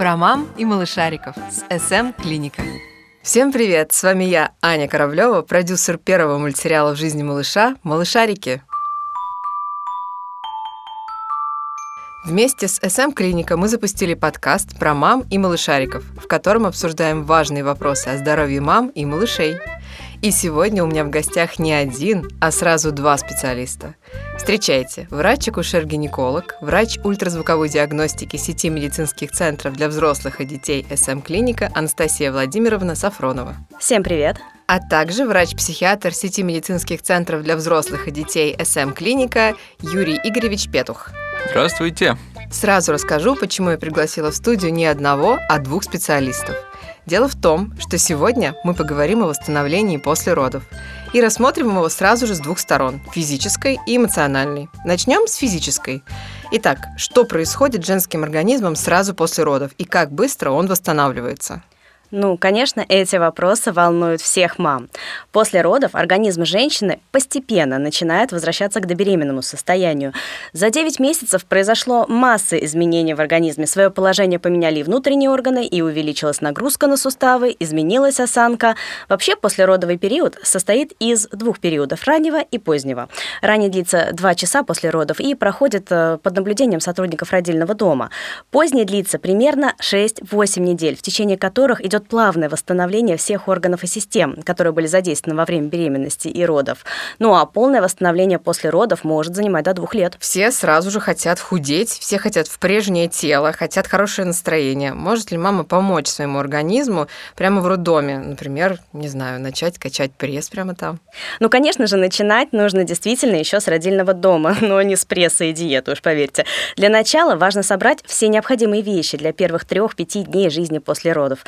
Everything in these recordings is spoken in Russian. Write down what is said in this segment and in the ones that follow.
Про мам и малышариков с СМ Клиника. Всем привет! С вами я, Аня Кораблева, продюсер первого мультсериала в жизни малыша «Малышарики». Вместе с СМ Клиника мы запустили подкаст про мам и малышариков, в котором обсуждаем важные вопросы о здоровье мам и малышей. И сегодня у меня в гостях не один, а сразу два специалиста. Встречайте, врач-акушер-гинеколог, врач ультразвуковой диагностики сети медицинских центров для взрослых и детей СМ-клиника Анастасия Владимировна Сафронова. Всем привет! А также врач-психиатр сети медицинских центров для взрослых и детей СМ-клиника Юрий Игоревич Петух. Здравствуйте! Сразу расскажу, почему я пригласила в студию не одного, а двух специалистов. Дело в том, что сегодня мы поговорим о восстановлении после родов и рассмотрим его сразу же с двух сторон – физической и эмоциональной. Начнем с физической. Итак, что происходит с женским организмом сразу после родов и как быстро он восстанавливается? Ну, конечно, эти вопросы волнуют всех мам. После родов организм женщины постепенно начинает возвращаться к добеременному состоянию. За 9 месяцев произошло масса изменений в организме. Свое положение поменяли внутренние органы, и увеличилась нагрузка на суставы, изменилась осанка. Вообще, послеродовый период состоит из двух периодов – раннего и позднего. Ранний длится 2 часа после родов и проходит э, под наблюдением сотрудников родильного дома. Поздний длится примерно 6-8 недель, в течение которых идет идет плавное восстановление всех органов и систем, которые были задействованы во время беременности и родов. Ну а полное восстановление после родов может занимать до двух лет. Все сразу же хотят худеть, все хотят в прежнее тело, хотят хорошее настроение. Может ли мама помочь своему организму прямо в роддоме? Например, не знаю, начать качать пресс прямо там? Ну, конечно же, начинать нужно действительно еще с родильного дома, но не с пресса и диеты, уж поверьте. Для начала важно собрать все необходимые вещи для первых трех-пяти дней жизни после родов.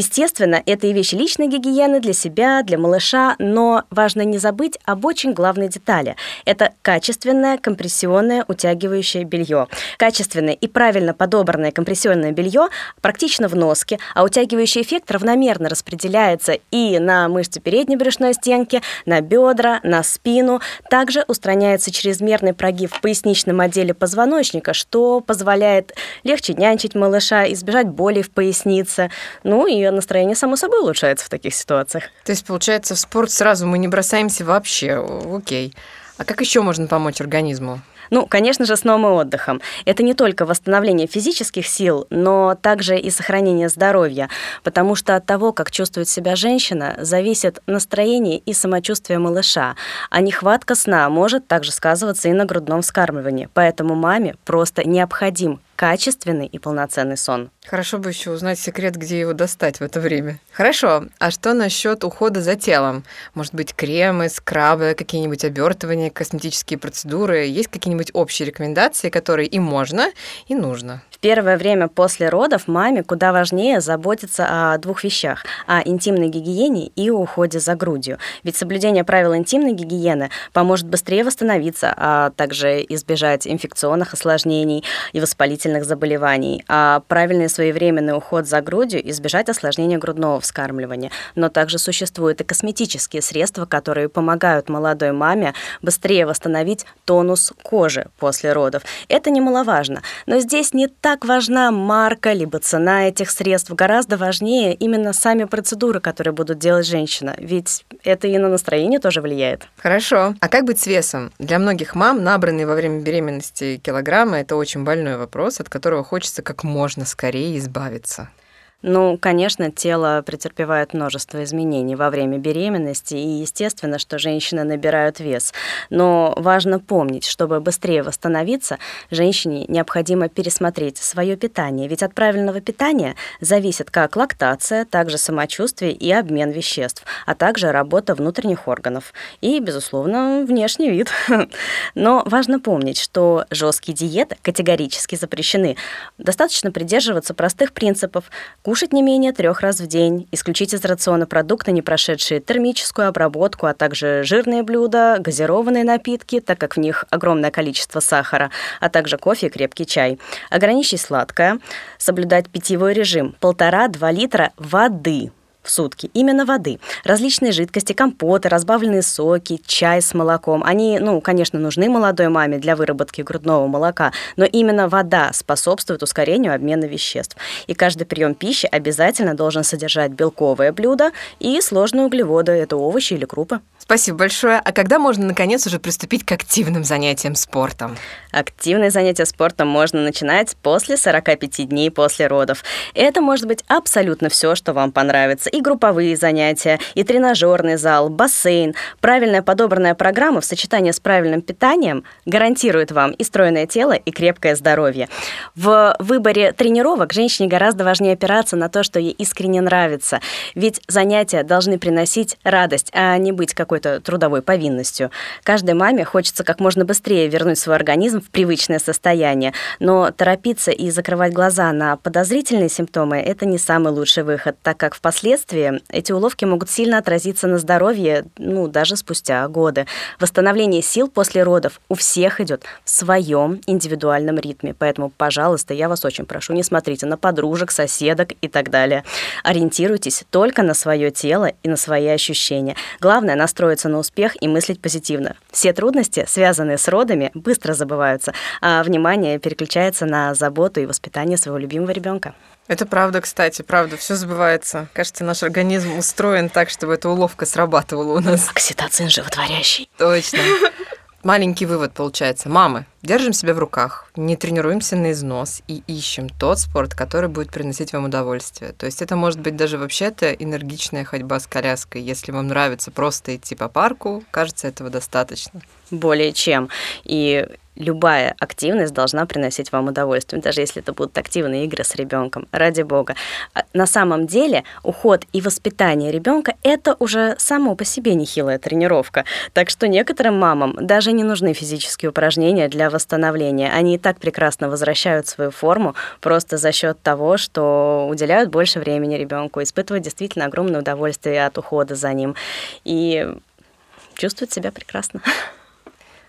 Естественно, это и вещи личной гигиены для себя, для малыша, но важно не забыть об очень главной детали. Это качественное компрессионное утягивающее белье. Качественное и правильно подобранное компрессионное белье практично в носке, а утягивающий эффект равномерно распределяется и на мышцы передней брюшной стенки, на бедра, на спину. Также устраняется чрезмерный прогиб в поясничном отделе позвоночника, что позволяет легче нянчить малыша, избежать боли в пояснице. Ну и настроение само собой улучшается в таких ситуациях. То есть, получается, в спорт сразу мы не бросаемся вообще. Окей. А как еще можно помочь организму? Ну, конечно же, сном и отдыхом. Это не только восстановление физических сил, но также и сохранение здоровья, потому что от того, как чувствует себя женщина, зависит настроение и самочувствие малыша, а нехватка сна может также сказываться и на грудном вскармливании. Поэтому маме просто необходим качественный и полноценный сон. Хорошо бы еще узнать секрет, где его достать в это время. Хорошо, а что насчет ухода за телом? Может быть, кремы, скрабы, какие-нибудь обертывания, косметические процедуры? Есть какие-нибудь общие рекомендации, которые и можно, и нужно? Первое время после родов маме куда важнее заботиться о двух вещах – о интимной гигиене и уходе за грудью. Ведь соблюдение правил интимной гигиены поможет быстрее восстановиться, а также избежать инфекционных осложнений и воспалительных заболеваний. А правильный своевременный уход за грудью – избежать осложнения грудного вскармливания. Но также существуют и косметические средства, которые помогают молодой маме быстрее восстановить тонус кожи после родов. Это немаловажно. Но здесь не так так важна марка, либо цена этих средств. Гораздо важнее именно сами процедуры, которые будут делать женщина. Ведь это и на настроение тоже влияет. Хорошо. А как быть с весом? Для многих мам набранные во время беременности килограммы – это очень больной вопрос, от которого хочется как можно скорее избавиться. Ну, конечно, тело претерпевает множество изменений во время беременности, и естественно, что женщины набирают вес. Но важно помнить, чтобы быстрее восстановиться, женщине необходимо пересмотреть свое питание, ведь от правильного питания зависит как лактация, также самочувствие и обмен веществ, а также работа внутренних органов и, безусловно, внешний вид. Но важно помнить, что жесткие диеты категорически запрещены. Достаточно придерживаться простых принципов – Кушать не менее трех раз в день, исключить из рациона продукты, не прошедшие термическую обработку, а также жирные блюда, газированные напитки, так как в них огромное количество сахара, а также кофе и крепкий чай. Ограничить сладкое, соблюдать питьевой режим, полтора-два литра воды в сутки именно воды. Различные жидкости, компоты, разбавленные соки, чай с молоком. Они, ну, конечно, нужны молодой маме для выработки грудного молока, но именно вода способствует ускорению обмена веществ. И каждый прием пищи обязательно должен содержать белковое блюдо и сложные углеводы, это овощи или крупы. Спасибо большое. А когда можно, наконец, уже приступить к активным занятиям спортом? Активные занятия спортом можно начинать после 45 дней после родов. Это может быть абсолютно все, что вам понравится. И групповые занятия, и тренажерный зал, бассейн. Правильная подобранная программа в сочетании с правильным питанием гарантирует вам и стройное тело, и крепкое здоровье. В выборе тренировок женщине гораздо важнее опираться на то, что ей искренне нравится. Ведь занятия должны приносить радость, а не быть какой какой-то трудовой повинностью. Каждой маме хочется как можно быстрее вернуть свой организм в привычное состояние, но торопиться и закрывать глаза на подозрительные симптомы – это не самый лучший выход, так как впоследствии эти уловки могут сильно отразиться на здоровье, ну, даже спустя годы. Восстановление сил после родов у всех идет в своем индивидуальном ритме, поэтому, пожалуйста, я вас очень прошу, не смотрите на подружек, соседок и так далее. Ориентируйтесь только на свое тело и на свои ощущения. Главное – настроить настроиться на успех и мыслить позитивно. Все трудности, связанные с родами, быстро забываются, а внимание переключается на заботу и воспитание своего любимого ребенка. Это правда, кстати, правда, все забывается. Кажется, наш организм устроен так, чтобы эта уловка срабатывала у нас. Окситоцин животворящий. Точно. Маленький вывод получается. Мамы, держим себя в руках, не тренируемся на износ и ищем тот спорт, который будет приносить вам удовольствие. То есть это может быть даже вообще-то энергичная ходьба с коляской. Если вам нравится просто идти по парку, кажется, этого достаточно. Более чем. И любая активность должна приносить вам удовольствие, даже если это будут активные игры с ребенком, ради бога. А на самом деле уход и воспитание ребенка это уже само по себе нехилая тренировка. Так что некоторым мамам даже не нужны физические упражнения для восстановления. Они и так прекрасно возвращают свою форму просто за счет того, что уделяют больше времени ребенку, испытывают действительно огромное удовольствие от ухода за ним и чувствуют себя прекрасно.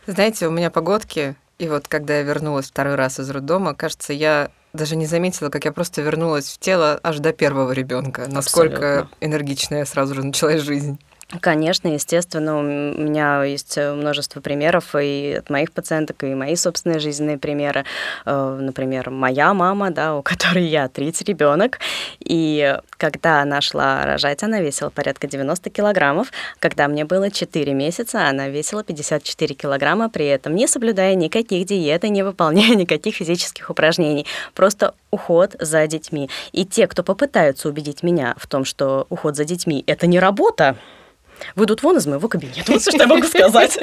Знаете, у меня погодки, и вот когда я вернулась второй раз из роддома, кажется, я даже не заметила, как я просто вернулась в тело аж до первого ребенка. Насколько Абсолютно. энергично я сразу же началась жизнь. Конечно, естественно, у меня есть э, множество примеров и от моих пациенток, и мои собственные жизненные примеры. Э, например, моя мама, да, у которой я третий ребенок, и когда она шла рожать, она весила порядка 90 килограммов. Когда мне было 4 месяца, она весила 54 килограмма, при этом не соблюдая никаких диет и не выполняя никаких физических упражнений. Просто уход за детьми. И те, кто попытаются убедить меня в том, что уход за детьми – это не работа, выйдут вон из моего кабинета. Вот что я могу сказать.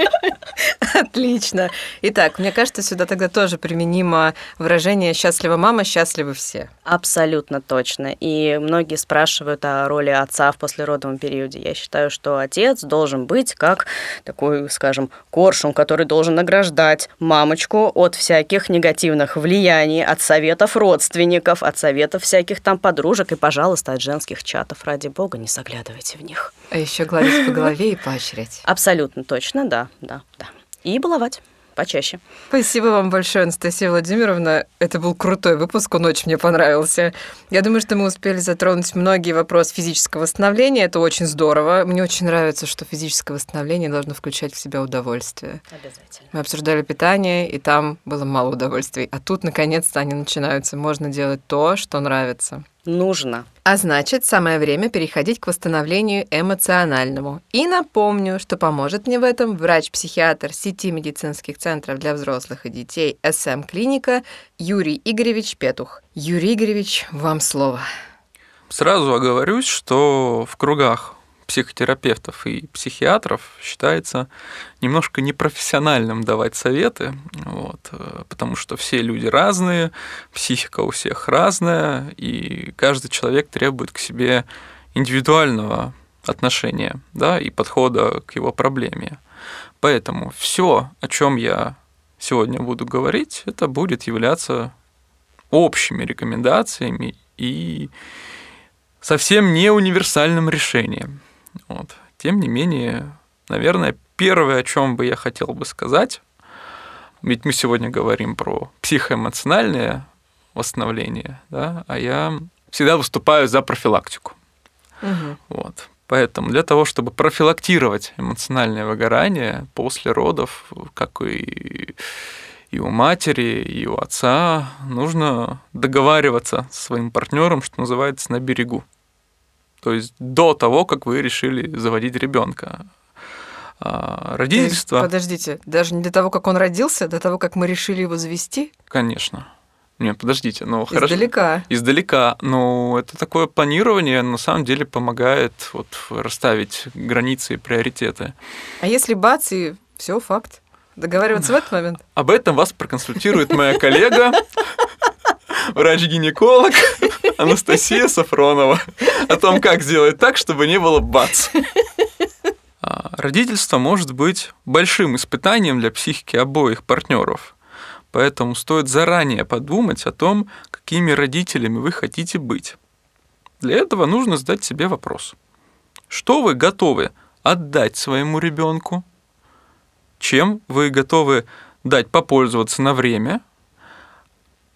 Отлично. Итак, мне кажется, сюда тогда тоже применимо выражение «счастлива мама, счастливы все». Абсолютно точно. И многие спрашивают о роли отца в послеродовом периоде. Я считаю, что отец должен быть как такой, скажем, коршун, который должен награждать мамочку от всяких негативных влияний, от советов родственников, от советов всяких там подружек и, пожалуйста, от женских чатов. Ради бога, не заглядывайте в них. А еще гладить по голове и поощрять. Абсолютно точно, да, да, да. И баловать почаще. Спасибо вам большое, Анастасия Владимировна. Это был крутой выпуск, он очень мне понравился. Я думаю, что мы успели затронуть многие вопросы физического восстановления. Это очень здорово. Мне очень нравится, что физическое восстановление должно включать в себя удовольствие. Обязательно. Мы обсуждали питание, и там было мало удовольствий. А тут, наконец-то, они начинаются. Можно делать то, что нравится нужно. А значит, самое время переходить к восстановлению эмоциональному. И напомню, что поможет мне в этом врач-психиатр сети медицинских центров для взрослых и детей СМ-клиника Юрий Игоревич Петух. Юрий Игоревич, вам слово. Сразу оговорюсь, что в кругах психотерапевтов и психиатров считается немножко непрофессиональным давать советы, вот, э, потому что все люди разные, психика у всех разная, и каждый человек требует к себе индивидуального отношения да, и подхода к его проблеме. Поэтому все, о чем я сегодня буду говорить, это будет являться общими рекомендациями и совсем не универсальным решением. Вот. Тем не менее, наверное, первое, о чем бы я хотел бы сказать, ведь мы сегодня говорим про психоэмоциональное восстановление, да, а я всегда выступаю за профилактику. Мгм. Вот. Поэтому для того, чтобы профилактировать эмоциональное выгорание после родов, как и, и у матери, и у отца, нужно договариваться со своим партнером, что называется, на берегу. То есть до того, как вы решили заводить ребенка. А, То есть, Родительство, Подождите, даже не до того, как он родился, до того, как мы решили его завести? конечно. Нет, подождите, ну хорошо. Издалека. Издалека. Ну, это такое планирование на самом деле помогает вот расставить границы и приоритеты. А если бац, и все, факт. Договариваться в этот момент? Об этом вас проконсультирует моя коллега, врач-гинеколог Анастасия Сафронова. О том, как сделать так, чтобы не было бац. А, Родительство может быть большим испытанием для психики обоих партнеров. Поэтому стоит заранее подумать о том, какими родителями вы хотите быть. Для этого нужно задать себе вопрос. Что вы готовы отдать своему ребенку? Чем вы готовы дать попользоваться на время?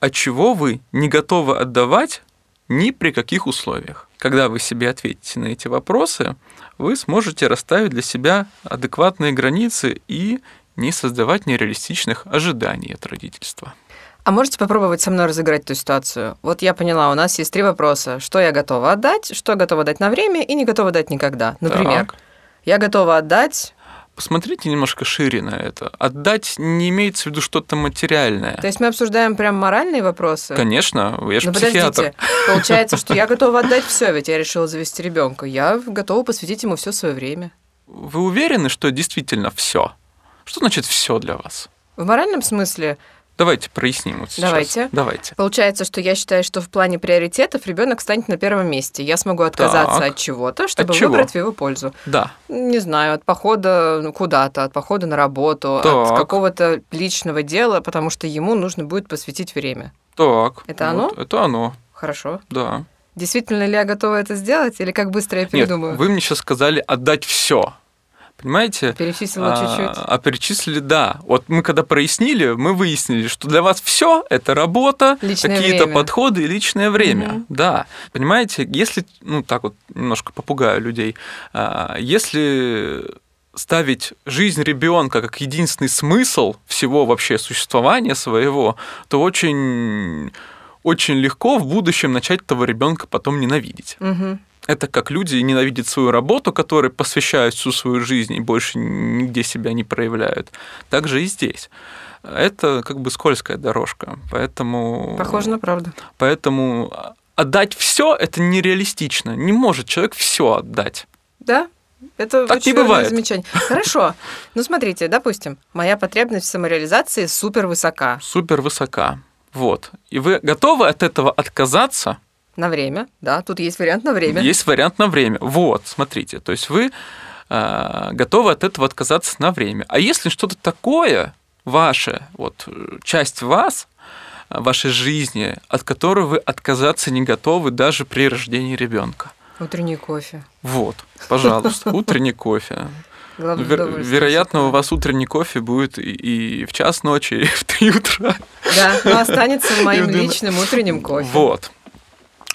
А чего вы не готовы отдавать ни при каких условиях? Когда вы себе ответите на эти вопросы, вы сможете расставить для себя адекватные границы и не создавать нереалистичных ожиданий от родительства. А можете попробовать со мной разыграть эту ситуацию? Вот я поняла, у нас есть три вопроса. Что я готова отдать, что готова дать на время и не готова дать никогда. Например, Так. я готова отдать... Посмотрите немножко шире на это. Отдать не имеется в виду что-то материальное. То есть мы обсуждаем прям моральные вопросы? Конечно, я же Ну психиатр. подождите, получается, что я готова отдать все, ведь я решила завести ребенка. Я готова посвятить ему все свое время. Вы уверены, что действительно все? Что значит все для вас? В моральном смысле Давайте проясним вот сейчас. Давайте. Давайте. получается, что я считаю, что в плане приоритетов ребенок станет на первом месте. Я смогу отказаться Так. от чего-то, чтобы чего? выбрать в его пользу. Да. Не знаю, от похода ну, куда-то, от похода на работу, от Так. какого-то личного дела, потому что ему нужно будет посвятить время. Так. Это вот, Это оно, Хорошо. да. Действительно ли я готова это сделать, или как быстро я Нет, передумаю? вы мне сейчас сказали отдать все. Понимаете? Перечислила А, чуть-чуть. А перечислили, да. Вот мы когда прояснили, мы выяснили, что для вас все это работа, Личное какие-то время. подходы и личное время. Мгм. Да. Понимаете, если, ну так вот немножко попугаю людей, а, если ставить жизнь ребенка как единственный смысл всего вообще существования своего, то очень очень легко в будущем начать этого ребенка потом ненавидеть. Мгм. Это как люди ненавидят свою работу, которой посвящают всю свою жизнь и больше нигде себя не проявляют. Так же и здесь. Это как бы скользкая дорожка. Поэтому, Похоже на правду. поэтому отдать все это нереалистично. Не может человек все отдать. Да, это Так очень не бывает. замечание. Хорошо. Ну, смотрите, допустим, моя потребность в самореализации супер высока Супер высока. Вот. И вы готовы от этого отказаться? На время. Да, тут есть вариант на время. Есть вариант на время. Вот, смотрите. То есть вы э, готовы от этого отказаться на время. А если что-то такое ваше, вот часть вас, вашей жизни, от которой вы отказаться не готовы даже при рождении ребенка. Утренний кофе. Вот, пожалуйста, утренний кофе. Вер- вероятно, у вас утренний кофе будет и, и в час ночи, и в три утра. Да, но останется моим личным утренним кофе. Вот.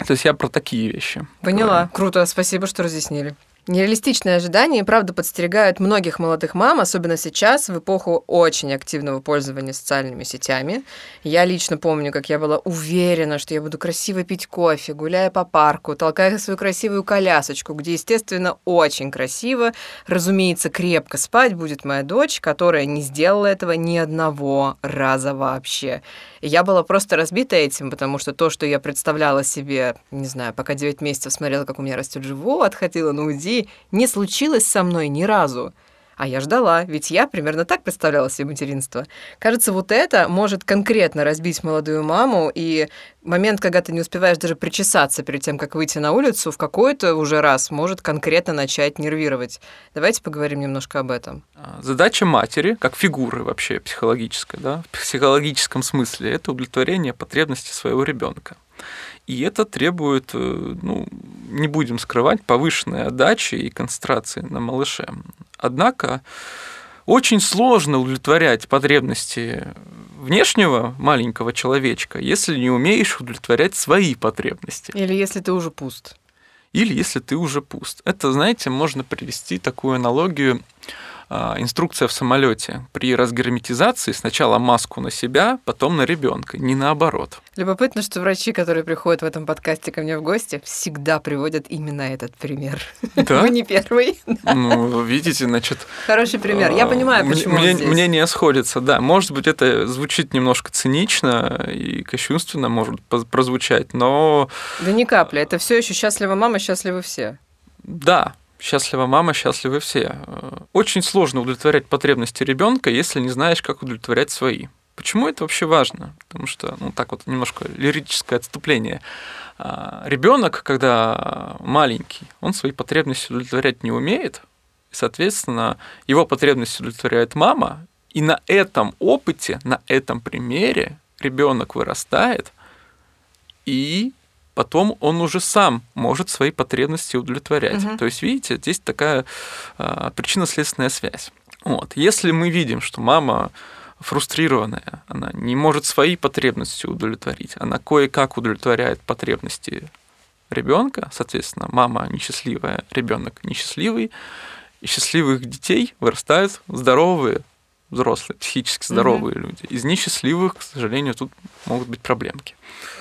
То есть я про такие вещи. Поняла. Круто, спасибо, что разъяснили. Нереалистичные ожидания, и правда, подстерегают многих молодых мам, особенно сейчас, в эпоху очень активного пользования социальными сетями. Я лично помню, как я была уверена, что я буду красиво пить кофе, гуляя по парку, толкая свою красивую колясочку, где, естественно, очень красиво, разумеется, крепко спать будет моя дочь, которая не сделала этого ни одного раза вообще. И я была просто разбита этим, потому что то, что я представляла себе, не знаю, пока 9 месяцев смотрела, как у меня растет живот, ходила на УЗИ, не случилось со мной ни разу. А я ждала, ведь я примерно так представляла себе материнство. Кажется, вот это может конкретно разбить молодую маму, и момент, когда ты не успеваешь даже причесаться перед тем, как выйти на улицу, в какой-то уже раз может конкретно начать нервировать. Давайте поговорим немножко об этом. А, Задача матери, как фигуры вообще психологической, да, в психологическом смысле, это удовлетворение потребностей своего ребенка. И это требует, э, ну, не будем скрывать, повышенной отдачи и концентрации на малыше. Однако очень сложно удовлетворять потребности внешнего маленького человечка, если не умеешь удовлетворять свои потребности. Или если ты уже пуст. или если ты уже пуст. Это, знаете, можно привести такую аналогию инструкция в самолете. При разгерметизации сначала маску на себя, потом на ребенка, не наоборот. Любопытно, что врачи, которые приходят в этом подкасте ко мне в гости, всегда приводят именно этот пример. Да? Вы не первый. Ну, видите, значит... Хороший пример. Я понимаю, мне- почему мне, здесь. Мнения сходятся, да. Может быть, это звучит немножко цинично и кощунственно может прозвучать, но Да ни капли. Это все еще счастлива мама, счастливы все. Да, счастлива мама, счастливы все. Очень сложно удовлетворять потребности ребенка, если не знаешь, как удовлетворять свои. Почему это вообще важно? Потому что, ну так вот, немножко лирическое отступление. Ребенок, когда маленький, он свои потребности удовлетворять не умеет, и, соответственно, его потребности удовлетворяет мама, и на этом опыте, на этом примере ребенок вырастает, и потом он уже сам может свои потребности удовлетворять. Мгм. То есть, видите, здесь такая а, причинно-следственная связь. Вот. Если мы видим, что мама фрустрированная, она не может свои потребности удовлетворить, она кое-как удовлетворяет потребности ребенка, соответственно, мама несчастливая, ребенок несчастливый, и счастливых детей вырастают здоровые взрослые, психически здоровые люди. Из несчастливых, к сожалению, тут могут быть проблемки.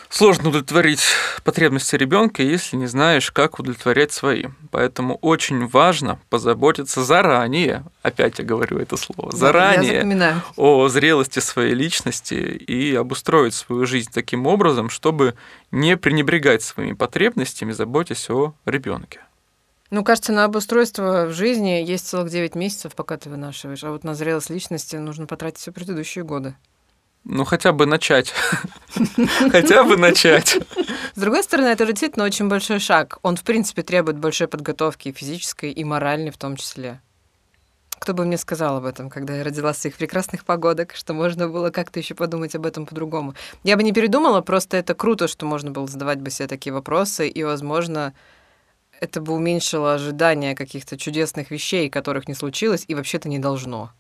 Сложно удовлетворить потребности ребенка, если не знаешь, как удовлетворять свои. Поэтому очень важно позаботиться заранее, опять я говорю это слово, заранее о зрелости своей личности и обустроить свою жизнь таким образом, чтобы не пренебрегать своими потребностями, заботясь о ребенке. Ну, кажется, на обустройство в жизни есть целых 9 месяцев, пока ты вынашиваешь. А вот на зрелость личности нужно потратить все предыдущие годы. Ну, хотя бы начать. Хотя бы начать. С другой стороны, это же действительно очень большой шаг. Он, в принципе, требует большой подготовки, физической, и моральной в том числе. Кто бы мне сказал об этом, когда я родила своих прекрасных погодок, что можно было как-то еще подумать об этом по-другому. Я бы не передумала, просто это круто, что можно было задавать бы себе такие вопросы, и, возможно, это бы уменьшило ожидания каких-то чудесных вещей, которых не случилось и вообще-то не должно.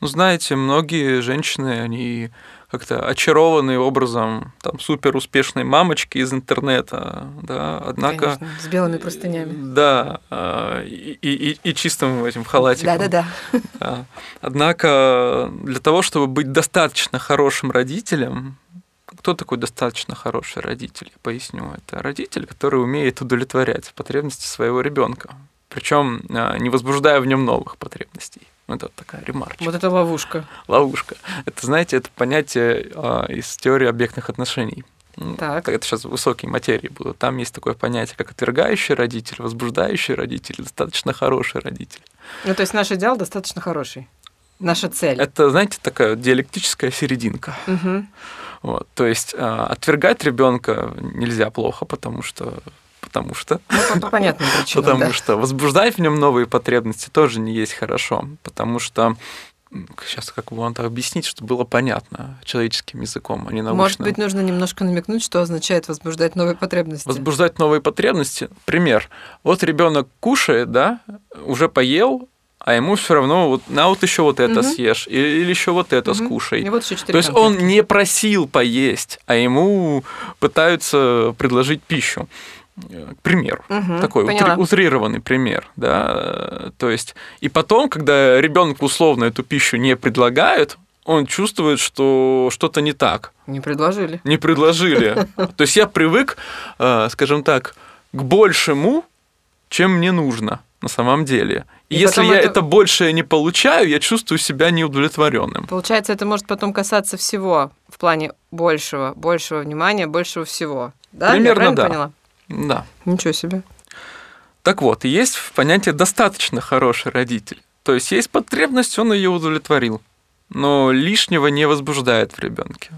Ну, знаете, многие женщины, они как-то очарованы образом там супер успешной мамочки из интернета, да, однако... Конечно, с белыми простынями. Да, а, и, и, и чистым этим халатиком. Да-да-да. Да. Однако для того, чтобы быть достаточно хорошим родителем, кто такой достаточно хороший родитель? Я поясню. Это родитель, который умеет удовлетворять потребности своего ребенка, причем не возбуждая в нем новых потребностей. Ну, Это вот такая ремарочка. Вот это ловушка. Ловушка. Это, знаете, это понятие а, из теории объектных отношений. Так. Это сейчас высокие материи будут. Там есть такое понятие, как отвергающий родитель, возбуждающий родитель, достаточно хороший родитель. Ну, то есть наш идеал достаточно хороший. Наша цель. Это, знаете, такая диалектическая серединка. Мгм. Вот, то есть а, отвергать ребенка нельзя плохо, потому что потому что Ну, по понятным причинам, потому да. что возбуждать в нем новые потребности тоже не есть хорошо, потому что сейчас как бы вам так объяснить, чтобы было понятно человеческим языком, а не научным. Может быть, нужно немножко намекнуть, что означает возбуждать новые потребности. Возбуждать новые потребности. Пример. Вот ребенок кушает, да, уже поел, а ему все равно вот на вот еще вот это Мгм. съешь или, или еще вот это Мгм. скушай. И вот еще То есть он не просил поесть, а ему пытаются предложить пищу. Э, К примеру. Мгм, Такой поняла. утри- утрированный пример, да. То есть, и потом, когда ребенку условно эту пищу не предлагают, он чувствует, что что-то не так. Не предложили. Не предложили. То есть я привык, э, скажем так, к большему, чем мне нужно на самом деле. И, И если я это- это большее не получаю, я чувствую себя неудовлетворенным. Получается, это может потом касаться всего в плане большего, большего внимания, большего всего. Да? Примерно Я да. поняла? Да. Ничего себе. Так вот, есть понятие достаточно хороший родитель. То есть есть потребность, он ее удовлетворил, но лишнего не возбуждает в ребенке.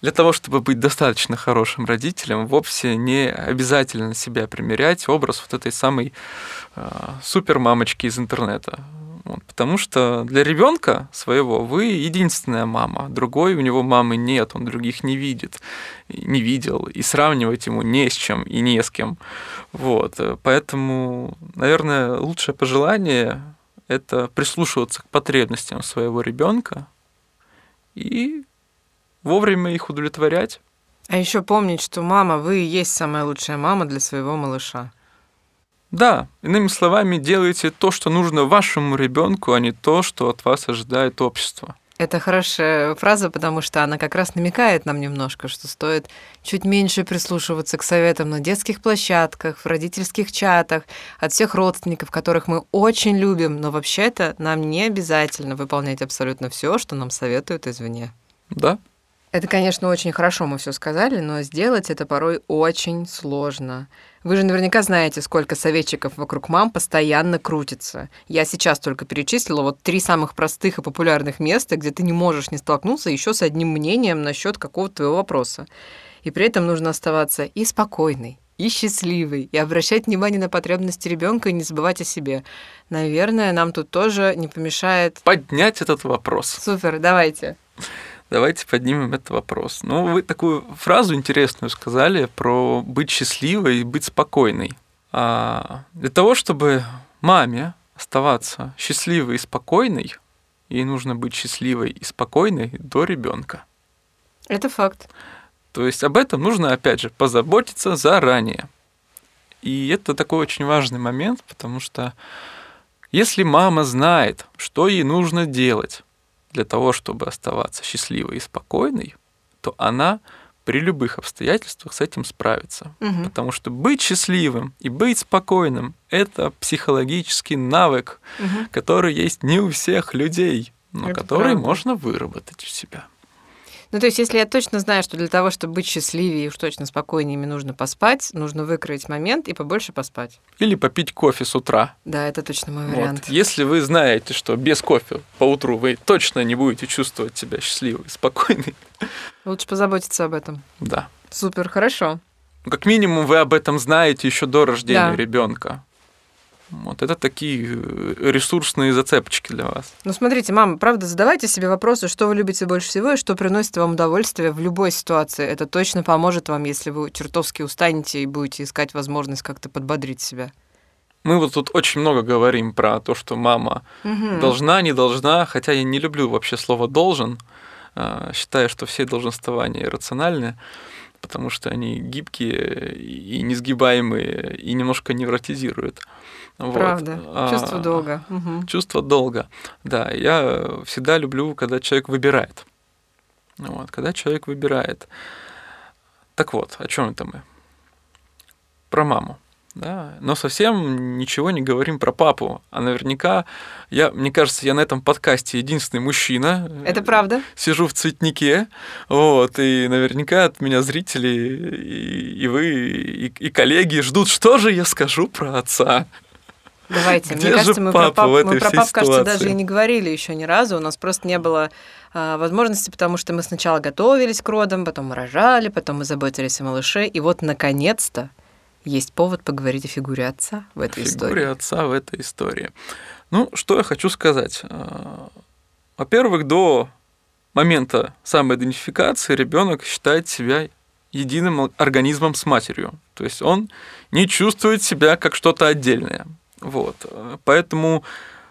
Для того, чтобы быть достаточно хорошим родителем, вовсе не обязательно себя примерять образ вот этой самой э, супермамочки из интернета. Вот, потому что для ребенка своего вы единственная мама, другой у него мамы нет, он других не видит, не видел, и сравнивать ему не с чем и не с кем. Вот, э, поэтому, наверное, лучшее пожелание – это прислушиваться к потребностям своего ребенка и вовремя их удовлетворять. А еще помнить, что мама, вы и есть самая лучшая мама для своего малыша. Да, иными словами, делайте то, что нужно вашему ребенку, а не то, что от вас ожидает общество. Это хорошая фраза, потому что она как раз намекает нам немножко, что стоит чуть меньше прислушиваться к советам на детских площадках, в родительских чатах, от всех родственников, которых мы очень любим, но вообще-то нам не обязательно выполнять абсолютно все, что нам советуют извне. Да, Это, конечно, очень хорошо мы все сказали, но сделать это порой очень сложно. Вы же наверняка знаете, сколько советчиков вокруг мам постоянно крутится. Я сейчас только перечислила вот три самых простых и популярных места, где ты не можешь не столкнуться еще с одним мнением насчет какого-то твоего вопроса. И при этом нужно оставаться и спокойной, и счастливой, и обращать внимание на потребности ребенка и не забывать о себе. Наверное, нам тут тоже не помешает... поднять этот вопрос. Супер, давайте. Давайте поднимем этот вопрос. Ну, вы такую фразу интересную сказали про быть счастливой и быть спокойной. А для того, чтобы маме оставаться счастливой и спокойной, ей нужно быть счастливой и спокойной до ребенка. Это факт. То есть об этом нужно, опять же, позаботиться заранее. И это такой очень важный момент, потому что если мама знает, что ей нужно делать для того, чтобы оставаться счастливой и спокойной, то она при любых обстоятельствах с этим справится. Мгм. Потому что быть счастливым и быть спокойным – это психологический навык, Мгм. который есть не у всех людей, но Это который правда. можно выработать у себя. Ну, то есть, если я точно знаю, что для того, чтобы быть счастливее и уж точно спокойнее, мне нужно поспать, нужно выкроить момент и побольше поспать. Или попить кофе с утра. Да, это точно мой Вот. вариант. Если вы знаете, что без кофе по утру вы точно не будете чувствовать себя счастливой, спокойной, Лучше позаботиться об этом. да. Супер, хорошо. Ну, Как минимум вы об этом знаете еще до рождения Да. ребенка. Вот это такие э, ресурсные зацепочки для вас. Ну, смотрите, мама, правда, задавайте себе вопросы, что вы любите больше всего и что приносит вам удовольствие в любой ситуации. Это точно поможет вам, если вы чертовски устанете и будете искать возможность как-то подбодрить себя. Мы вот тут очень много говорим про то, что мама Мгм. должна, не должна, хотя я не люблю вообще слово должен. А, Считаю, что все долженствования иррациональны, потому что они гибкие и несгибаемые, и немножко невротизируют. Правда. А, Чувство долга. Мгм. Чувство долга. Да, я всегда люблю, когда человек выбирает. Вот, когда человек выбирает. Так вот, о чем это мы? Про маму. Да, но совсем ничего не говорим про папу. А наверняка, я, мне кажется, я на этом подкасте единственный мужчина. Это правда? Сижу в цветнике, вот, и наверняка от меня зрители и, и вы, и, и коллеги ждут, что же я скажу про отца. Давайте. Где Мне кажется, же мы про пап, мы про пап, кажется, даже и не говорили еще ни разу. У нас просто не было а, возможности, потому что мы сначала готовились к родам, потом мы рожали, потом мы заботились о малыше. И вот, наконец-то, есть повод поговорить о фигуре отца в этой фигуре истории. отца в этой истории. Ну, что я хочу сказать. А, Во-первых, до момента самоидентификации ребенок считает себя единым организмом с матерью. То есть он не чувствует себя как что-то отдельное. Вот. Поэтому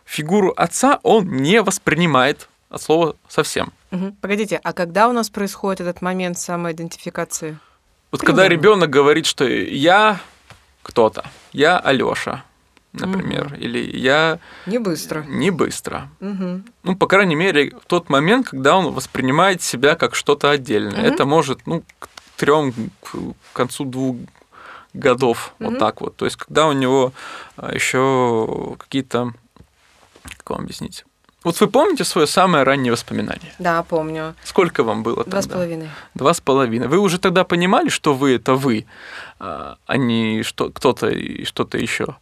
фигуру отца он не воспринимает от слова совсем. Мгм. Погодите, а когда у нас происходит этот момент самоидентификации? Вот когда ребенок говорит, что я кто-то, я Алёша, например, Мгм. или я Не быстро. не быстро. Мгм. Ну, по крайней мере, в тот момент, когда он воспринимает себя как что-то отдельное. Мгм. Это может, ну, к трем, к концу двух годов, Мгм. вот так вот. То есть, когда у него еще какие-то, как вам объяснить? Вот вы помните свое самое раннее воспоминание? Да, помню. Сколько вам было Два с тогда? половиной. Два с половиной. Вы уже тогда понимали, что вы это вы, а а не что кто-то и что-то еще.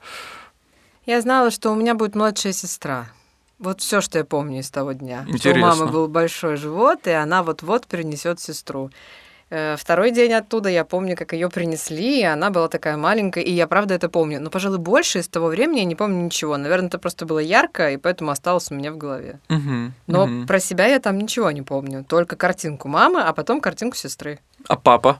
Я знала, что у меня будет младшая сестра. Вот все, что я помню из того дня. Что у Интересно. мамы был большой живот, и она вот-вот перенесет сестру. Э, Второй день оттуда я помню, как ее принесли, и она была такая маленькая, и я правда это помню. Но, пожалуй, больше из того времени я не помню ничего. Наверное, это просто было ярко, и поэтому осталось у меня в голове. Мгм, Но мгм. про себя я там ничего не помню. Только картинку мамы, а потом картинку сестры. А папа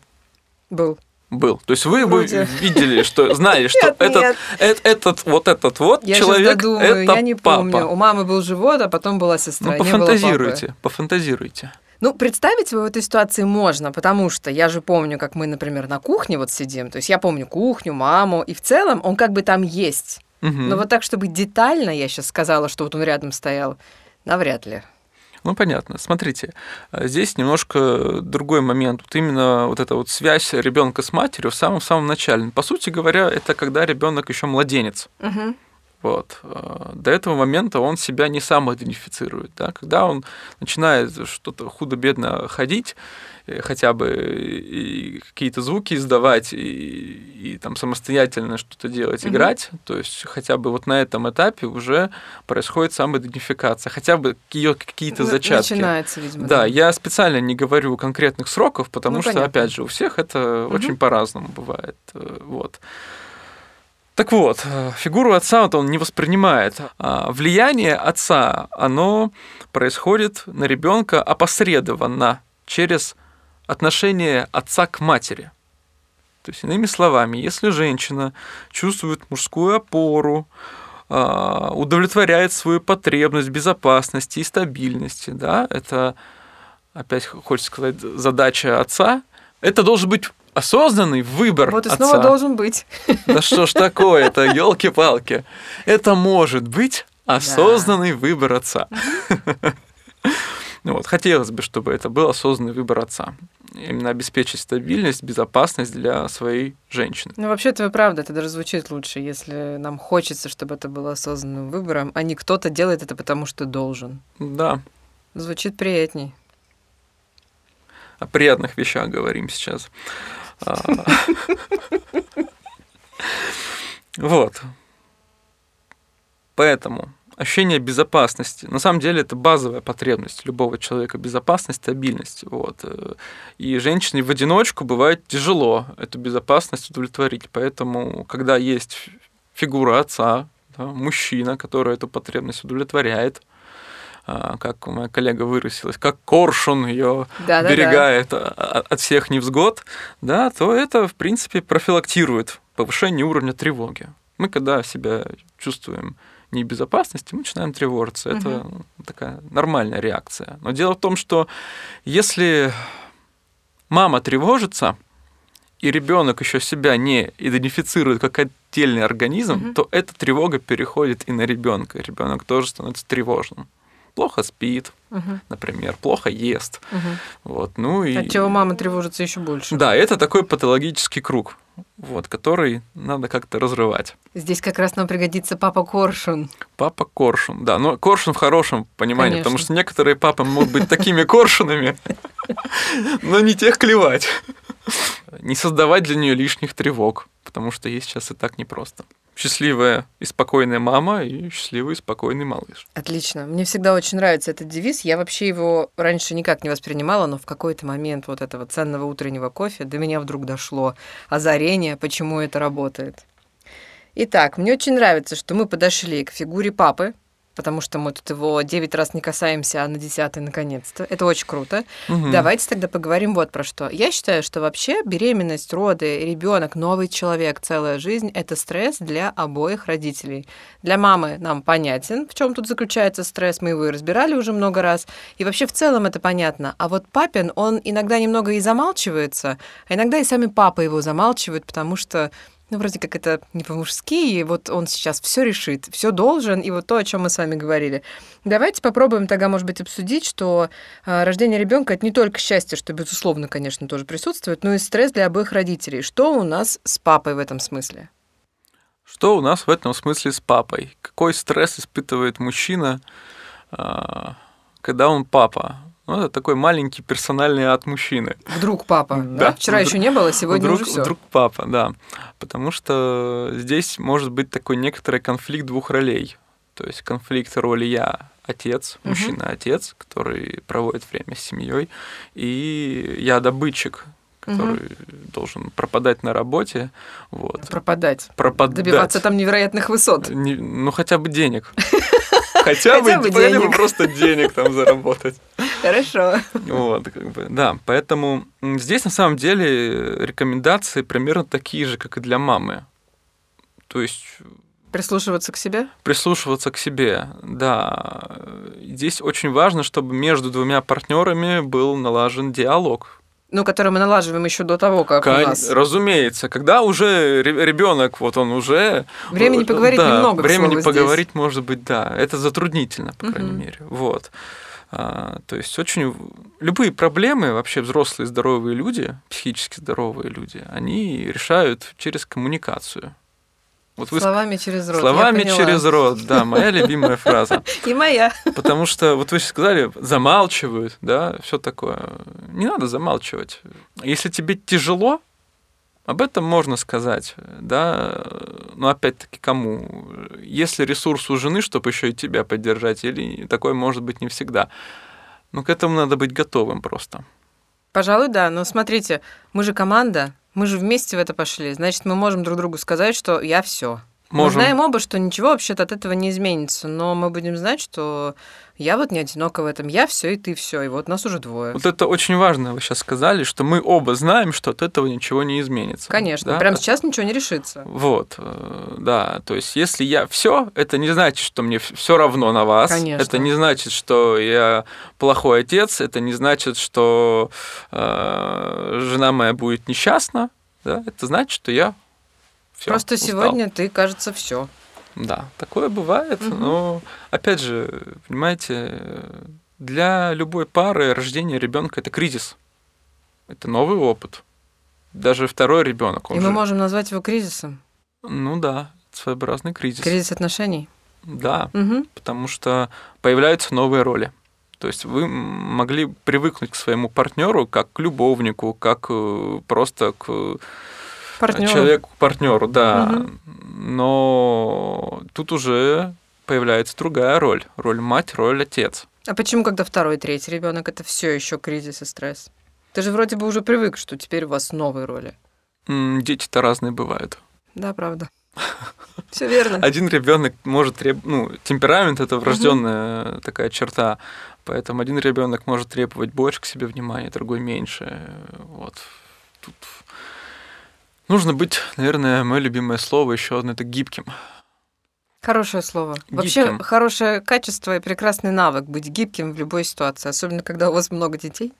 Был. был. То есть вы, Вроде. видели, что знали, что Нет, этот, нет. этот вот этот вот Я человек додумаю, это я не папа. помню. У мамы был живот, а потом была сестра. Ну пофантазируйте, пофантазируйте. Ну, представить его в этой ситуации можно, потому что я же помню, как мы, например, на кухне вот сидим. То есть я помню кухню, маму, и в целом он как бы там есть. Мгм. Но вот так, чтобы детально я сейчас сказала, что вот он рядом стоял, навряд ли. Ну, понятно. Смотрите, э, здесь немножко другой момент. Вот именно вот эта вот связь ребенка с матерью в самом-самом начале. По сути говоря, это когда ребенок еще младенец. Мгм. Вот. До этого момента он себя не сам идентифицирует. Да? Когда он начинает что-то худо-бедно ходить, э, хотя бы какие-то звуки издавать, и, и там самостоятельно что-то делать, Мгм. играть, то есть хотя бы вот на этом этапе уже происходит самоидентификация, хотя бы ее какие-то зачатки. Начинается, видимо. Да, я специально не говорю конкретных сроков, потому Ну, что, понятно. опять же, у всех это Мгм. очень по-разному бывает. э, Вот. Так вот, э, фигуру отца вот он не воспринимает. А влияние отца, оно происходит на ребенка опосредованно через отношение отца к матери. То есть, иными словами, если женщина чувствует мужскую опору, а, удовлетворяет свою потребность безопасности и стабильности, да, это, опять хочется сказать, задача отца, это должен быть осознанный выбор Вот и отца. снова должен быть. Да что ж такое-то, елки-палки. Это может быть осознанный выбор отца. Вот, хотелось бы, чтобы это был осознанный выбор отца. Именно обеспечить стабильность, безопасность для своей женщины. Ну, вообще-то правда, это даже звучит лучше, если нам хочется, чтобы это было осознанным выбором, а не кто-то делает это потому, что должен. Да, Звучит приятней. о приятных вещах говорим сейчас. А, Вот. Поэтому ощущение безопасности. На самом деле это базовая потребность любого человека. Безопасность, стабильность. Вот. И женщине в одиночку бывает тяжело эту безопасность удовлетворить. Поэтому, когда есть фигура отца, да, мужчина, который эту потребность удовлетворяет, как моя коллега выразилась, как коршун ее Да-да-да. берегает а- а- от всех невзгод, да, то это, в принципе, профилактирует повышение уровня тревоги. Мы, когда себя чувствуем не в безопасности, мы начинаем тревожиться. Это ну, такая нормальная реакция. Но дело в том, что если мама тревожится, и ребенок еще себя не идентифицирует как отдельный организм, Мгм. то эта тревога переходит и на ребенка. Ребенок тоже становится тревожным. Плохо спит, Мгм, например, плохо ест. мгм. Вот, ну и... От чего мама тревожится еще больше. Да, это такой патологический круг, вот, который надо как-то разрывать. Здесь как раз нам пригодится папа Коршун. Папа коршун, да, но коршун в хорошем понимании, потому Конечно. что некоторые папы могут быть такими коршунами, но не тех клевать. Не создавать для нее лишних тревог, потому что ей сейчас и так непросто. Счастливая и спокойная мама и счастливый и спокойный малыш. Отлично. Мне всегда очень нравится этот девиз. Я вообще его раньше никак не воспринимала, но в какой-то момент вот этого ценного утреннего кофе до меня вдруг дошло озарение, почему это работает. Итак, мне очень нравится, что мы подошли к фигуре папы, потому что мы тут его 9 раз не касаемся, а на 10 наконец-то. Это очень круто. Мгм. Давайте тогда поговорим вот про что. Я считаю, что вообще беременность, роды, ребенок, новый человек, целая жизнь это стресс для обоих родителей. Для мамы нам понятен, в чем тут заключается стресс, мы его и разбирали уже много раз. И вообще в целом это понятно. А вот папин, он иногда немного и замалчивается, а иногда и сами папы его замалчивают, потому что ну, вроде как это не по-мужски, и вот он сейчас все решит, все должен, и вот то, о чем мы с вами говорили. Давайте попробуем тогда, может быть, обсудить, что а, рождение ребенка это не только счастье, что, безусловно, конечно, тоже присутствует, но и стресс для обоих родителей. Что у нас с папой в этом смысле? Что у нас в этом смысле с папой? Какой стресс испытывает мужчина, а, когда он папа? Ну, это такой маленький персональный ад мужчины. Вдруг папа, да? Да, Вчера вдруг- еще не было, сегодня вдруг, уже все. вдруг папа, да. Потому что здесь может быть такой некоторый конфликт двух ролей. То есть конфликт роли я отец, Мгм. мужчина-отец, который проводит время с семьей, и я добытчик, который должен пропадать на работе, вот. Пропадать. Пропадать. Добиваться там невероятных высот. Не- ну, хотя бы денег. Хотя бы, просто денег там заработать. Хорошо. Вот, как бы, да. Поэтому здесь на самом деле рекомендации примерно такие же, как и для мамы. То есть Прислушиваться к себе? Прислушиваться к себе, да. Здесь очень важно, чтобы между двумя партнерами был налажен диалог. Ну, который мы налаживаем еще до того, как Кон- у нас. Разумеется, когда уже ребенок, вот он уже... Времени поговорить да, немного, Времени слову, здесь. поговорить, может быть, да. Это затруднительно, по крайней Мгм. мере. Вот. А, то есть очень... Любые проблемы, вообще взрослые здоровые люди, психически здоровые люди, они решают через коммуникацию. Вот вы Словами через рот. Словами через рот, да, моя любимая фраза. И моя. Потому что, вот вы сказали, замалчивают, да, все такое. Не надо замалчивать. Если тебе тяжело, об этом можно сказать, да, но опять-таки кому? Если ресурс у жены, чтобы еще и тебя поддержать, или такое может быть не всегда. Ну, к этому надо быть готовым просто. Пожалуй, да. Но смотрите, мы же команда, мы же вместе в это пошли. Значит, мы можем друг другу сказать, что я все. Мы Можем. знаем оба, что ничего вообще-то от этого не изменится, но мы будем знать, что я вот не одинока в этом, я все и ты все, и вот нас уже двое. Вот это очень важно, вы сейчас сказали, что мы оба знаем, что от этого ничего не изменится. Конечно, Да? прямо сейчас ничего не решится. Вот, э, да, то есть если я все, это не значит, что мне все равно на вас. Конечно. Это не значит, что я плохой отец. Это не значит, что э, жена моя будет несчастна. Да? Это значит, что я всё, Просто устал. сегодня ты, кажется, все. Да, такое бывает. Мгм. Но опять же, понимаете, для любой пары рождение ребенка это кризис. Это новый опыт. Даже второй ребенок. И мы можем назвать его кризисом. Ну да, своеобразный кризис. Кризис отношений. Да, Мгм. потому что появляются новые роли. То есть вы могли привыкнуть к своему партнеру как к любовнику, как э, просто к Партнёру. человеку, партнеру, да. Мгм. Но тут уже появляется другая роль. Роль мать, роль отец. А почему, когда второй, третий ребенок, это все еще кризис и стресс? Ты же вроде бы уже привык, что теперь у вас новые роли. Дети-то разные бывают. Да, правда. Все верно. Один ребенок может требовать, ну, темперамент это врожденная такая черта, поэтому один ребенок может требовать больше к себе внимания, другой меньше. Вот тут нужно быть, наверное, мое любимое слово еще одно это гибким. Хорошее слово. Вообще Гибким. хорошее качество и прекрасный навык быть гибким в любой ситуации, особенно когда у вас много детей.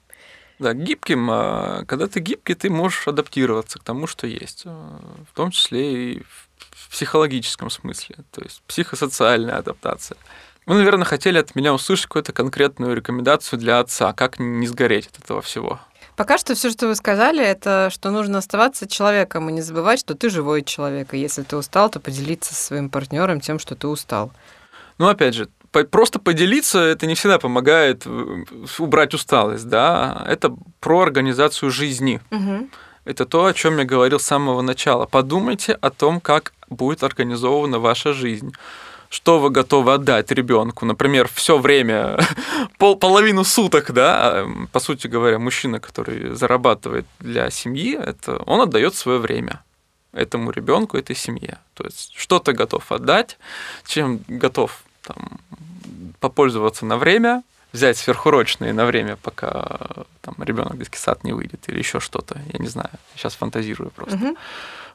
Да, гибким, а когда ты гибкий, ты можешь адаптироваться к тому, что есть, а, в том числе и в психологическом смысле, то есть психосоциальная адаптация. Вы, наверное, хотели от меня услышать какую-то конкретную рекомендацию для отца, как не сгореть от этого всего. Пока что все, что вы сказали, это что нужно оставаться человеком и не забывать, что ты живой человек. И если ты устал, то поделиться со своим партнером тем, что ты устал. Но опять же, просто поделиться это не всегда помогает э, убрать усталость, да. Это про организацию жизни. Это то, о чем я говорил с самого начала. Подумайте о том, как будет организована ваша жизнь. Что вы готовы отдать ребенку? Например, все время, пол, половину суток, да, а, по сути говоря, мужчина, который зарабатывает для семьи, это он отдает свое время этому ребенку, этой семье. То есть что ты готов отдать, чем готов там, попользоваться на время, взять сверхурочные на время, пока там ребенок детский сад не выйдет или еще что-то, я не знаю, сейчас фантазирую просто. Мгм.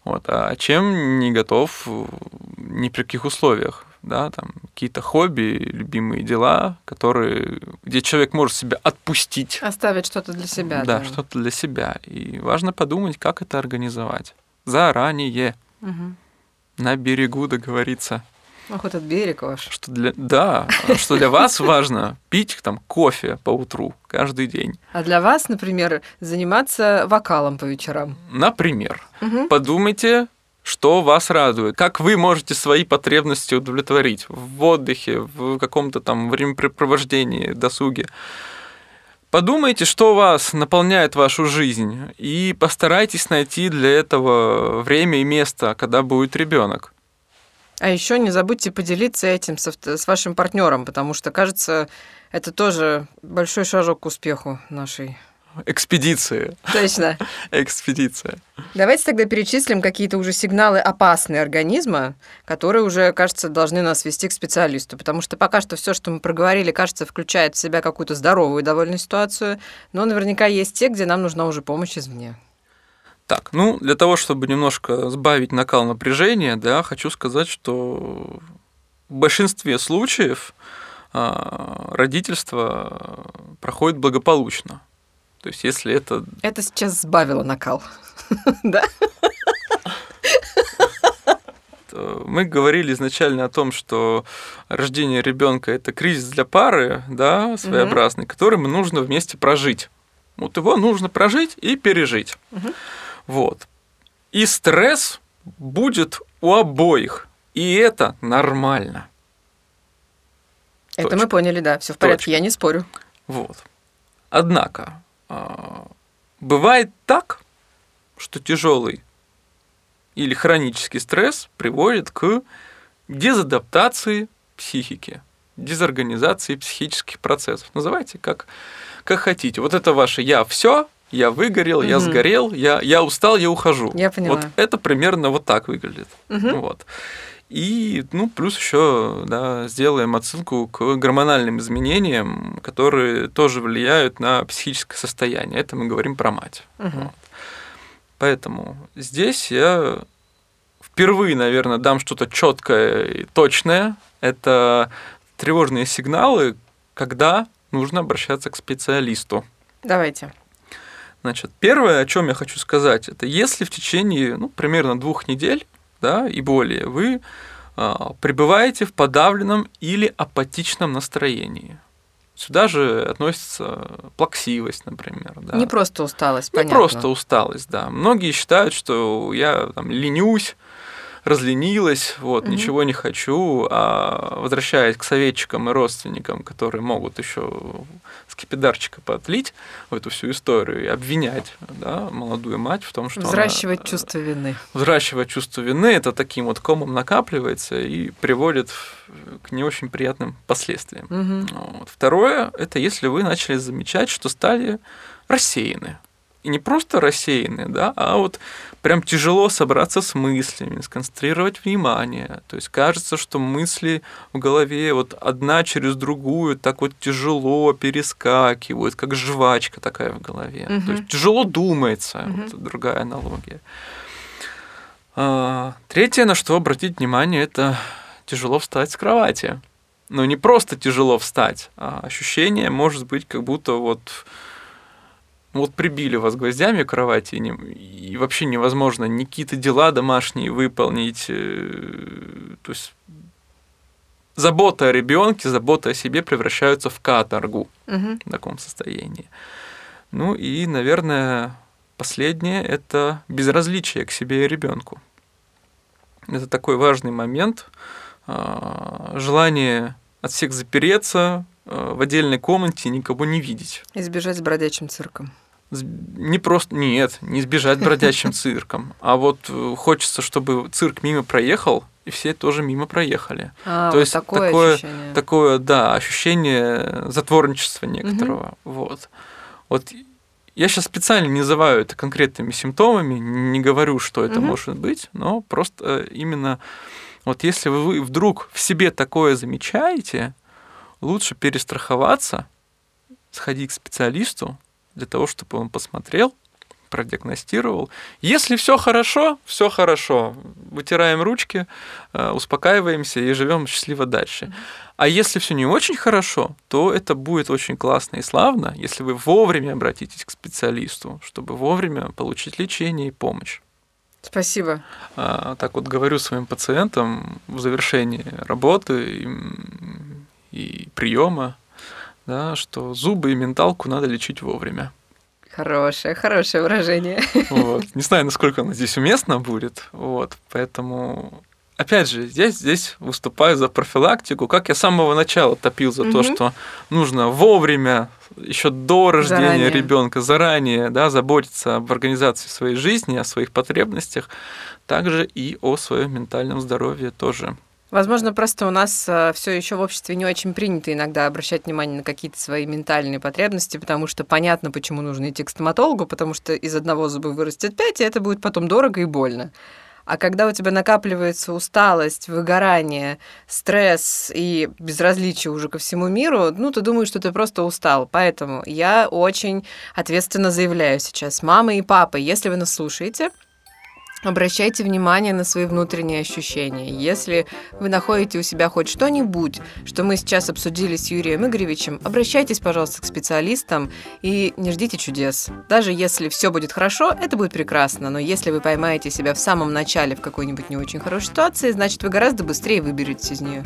Вот, а чем не готов э, ни при каких условиях, да, там какие-то хобби, любимые дела, которые, где человек может себя отпустить, Оставить что-то для себя. да, что-то для себя. И важно подумать, как это организовать заранее, Мгм. на берегу договориться. Ох, этот берег ваш. Что для, да, что для вас важно пить там кофе по утру каждый день. А для вас, например, заниматься вокалом по вечерам. Например, Мгм. подумайте, что вас радует, как вы можете свои потребности удовлетворить в отдыхе, в каком-то там времяпрепровождении, досуге. Подумайте, что вас наполняет вашу жизнь, и постарайтесь найти для этого время и место, когда будет ребенок. А еще не забудьте поделиться этим со с вашим партнером, потому что, кажется, это тоже большой шажок к успеху нашей. Экспедиция. Точно. Экспедиция. Давайте тогда перечислим какие-то уже сигналы опасные организма, которые уже, кажется, должны нас вести к специалисту. Потому что пока что все, что мы проговорили, кажется, включает в себя какую-то здоровую довольно ситуацию, но наверняка есть те, где нам нужна уже помощь извне. Так, ну, для того, чтобы немножко сбавить накал напряжения, да, хочу сказать, что в большинстве случаев а, родительство проходит благополучно. То есть, если это... Это сейчас сбавило накал, да? Мы говорили изначально о том, что рождение ребенка это кризис для пары, да, своеобразный, угу. который нужно вместе прожить. Вот его нужно прожить и пережить. Угу. Вот. И стресс будет у обоих. И это нормально. Это Точка. мы поняли, да, все в порядке, Точка. я не спорю. Вот. Однако, бывает так, что тяжелый или хронический стресс приводит к дезадаптации психики, дезорганизации психических процессов. Называйте как, как хотите. Вот это ваше «я все», я выгорел, угу. я сгорел, я, я устал, я ухожу. Я поняла. Вот это примерно вот так выглядит. Угу. Вот. И, ну, плюс еще, да, сделаем отсылку к гормональным изменениям, которые тоже влияют на психическое состояние. Это мы говорим про мать. Угу. Вот. Поэтому здесь я впервые, наверное, дам что-то четкое и точное. Это тревожные сигналы, когда нужно обращаться к специалисту. Давайте. Значит, первое, о чем я хочу сказать, это если в течение ну, примерно двух недель да, и более вы а, пребываете в подавленном или апатичном настроении. Сюда же относится плаксивость, например. Да. Не просто усталость, Не понятно. просто усталость, да. Многие считают, что я там, ленюсь, разленилась, вот, угу. ничего не хочу, а возвращаясь к советчикам и родственникам, которые могут еще скипидарчика подлить в эту всю историю и обвинять да, молодую мать в том, что Взращивать она, чувство вины. Взращивать чувство вины, это таким вот комом накапливается и приводит к не очень приятным последствиям. Угу. Вот. Второе, это если вы начали замечать, что стали рассеяны не просто рассеянные, да, а вот прям тяжело собраться с мыслями, сконцентрировать внимание. То есть кажется, что мысли в голове вот одна через другую так вот тяжело перескакивают, как жвачка такая в голове. Угу. То есть тяжело думается, угу. вот другая аналогия. А, третье, на что обратить внимание, это тяжело встать с кровати. Но не просто тяжело встать, а ощущение может быть, как будто вот вот прибили вас гвоздями к кровати, и, не, и вообще невозможно ни какие-то дела домашние выполнить. Э, то есть забота о ребенке, забота о себе превращаются в каторгу угу. в таком состоянии. Ну и, наверное, последнее это безразличие к себе и ребенку. Это такой важный момент. А, желание от всех запереться, Э, в отдельной комнате никого не видеть. Избежать с бродячим цирком. Не просто, нет, не сбежать бродячим цирком, а вот э, хочется, чтобы цирк мимо проехал, и все тоже мимо проехали. А, То вот есть такое, такое ощущение. такое, да, ощущение затворничества некоторого. Угу. Вот. Вот я сейчас специально не называю это конкретными симптомами, не говорю, что это угу. может быть, но просто э, именно вот если вы вдруг в себе такое замечаете, лучше перестраховаться, сходить к специалисту для того, чтобы он посмотрел, продиагностировал. Если все хорошо, все хорошо. Вытираем ручки, э, успокаиваемся и живем счастливо дальше. А если все не очень хорошо, то это будет очень классно и славно, если вы вовремя обратитесь к специалисту, чтобы вовремя получить лечение и помощь. Спасибо. А, так вот говорю своим пациентам в завершении работы и приема, да, что зубы и менталку надо лечить вовремя. Хорошее, хорошее выражение. Вот. Не знаю, насколько оно здесь уместно будет, вот, поэтому опять же, здесь, здесь выступаю за профилактику, как я с самого начала топил за угу. то, что нужно вовремя, еще до рождения ребенка, заранее да, заботиться об организации своей жизни, о своих потребностях, также и о своем ментальном здоровье тоже. Возможно, просто у нас э, все еще в обществе не очень принято иногда обращать внимание на какие-то свои ментальные потребности, потому что понятно, почему нужно идти к стоматологу, потому что из одного зуба вырастет пять, и это будет потом дорого и больно. А когда у тебя накапливается усталость, выгорание, стресс и безразличие уже ко всему миру, ну, ты думаешь, что ты просто устал. Поэтому я очень ответственно заявляю сейчас, мамы и папы, если вы нас слушаете, Обращайте внимание на свои внутренние ощущения. Если вы находите у себя хоть что-нибудь, что мы сейчас обсудили с Юрием Игоревичем, обращайтесь, пожалуйста, к специалистам и не ждите чудес. Даже если все будет хорошо, это будет прекрасно, но если вы поймаете себя в самом начале в какой-нибудь не очень хорошей ситуации, значит, вы гораздо быстрее выберетесь из нее.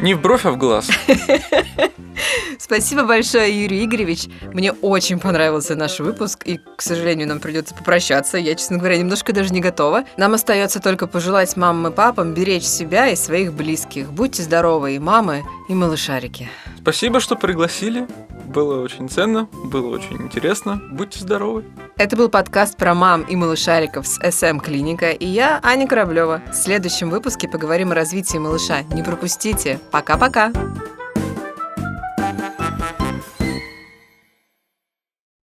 Не в бровь, а в глаз. Спасибо большое, Юрий Игоревич. Мне очень понравился наш выпуск, и, к сожалению, нам придется попрощаться. Я, честно говоря, немножко даже не готова. Нам остается только пожелать мамам и папам беречь себя и своих близких. Будьте здоровы, и мамы, и малышарики. Спасибо, что пригласили. Было очень ценно, было очень интересно. Будьте здоровы. Это был подкаст про мам и малышариков с СМ Клиника, и я, Аня Кораблева. В следующем выпуске поговорим о развитии малыша. Не пропустите. Пока-пока.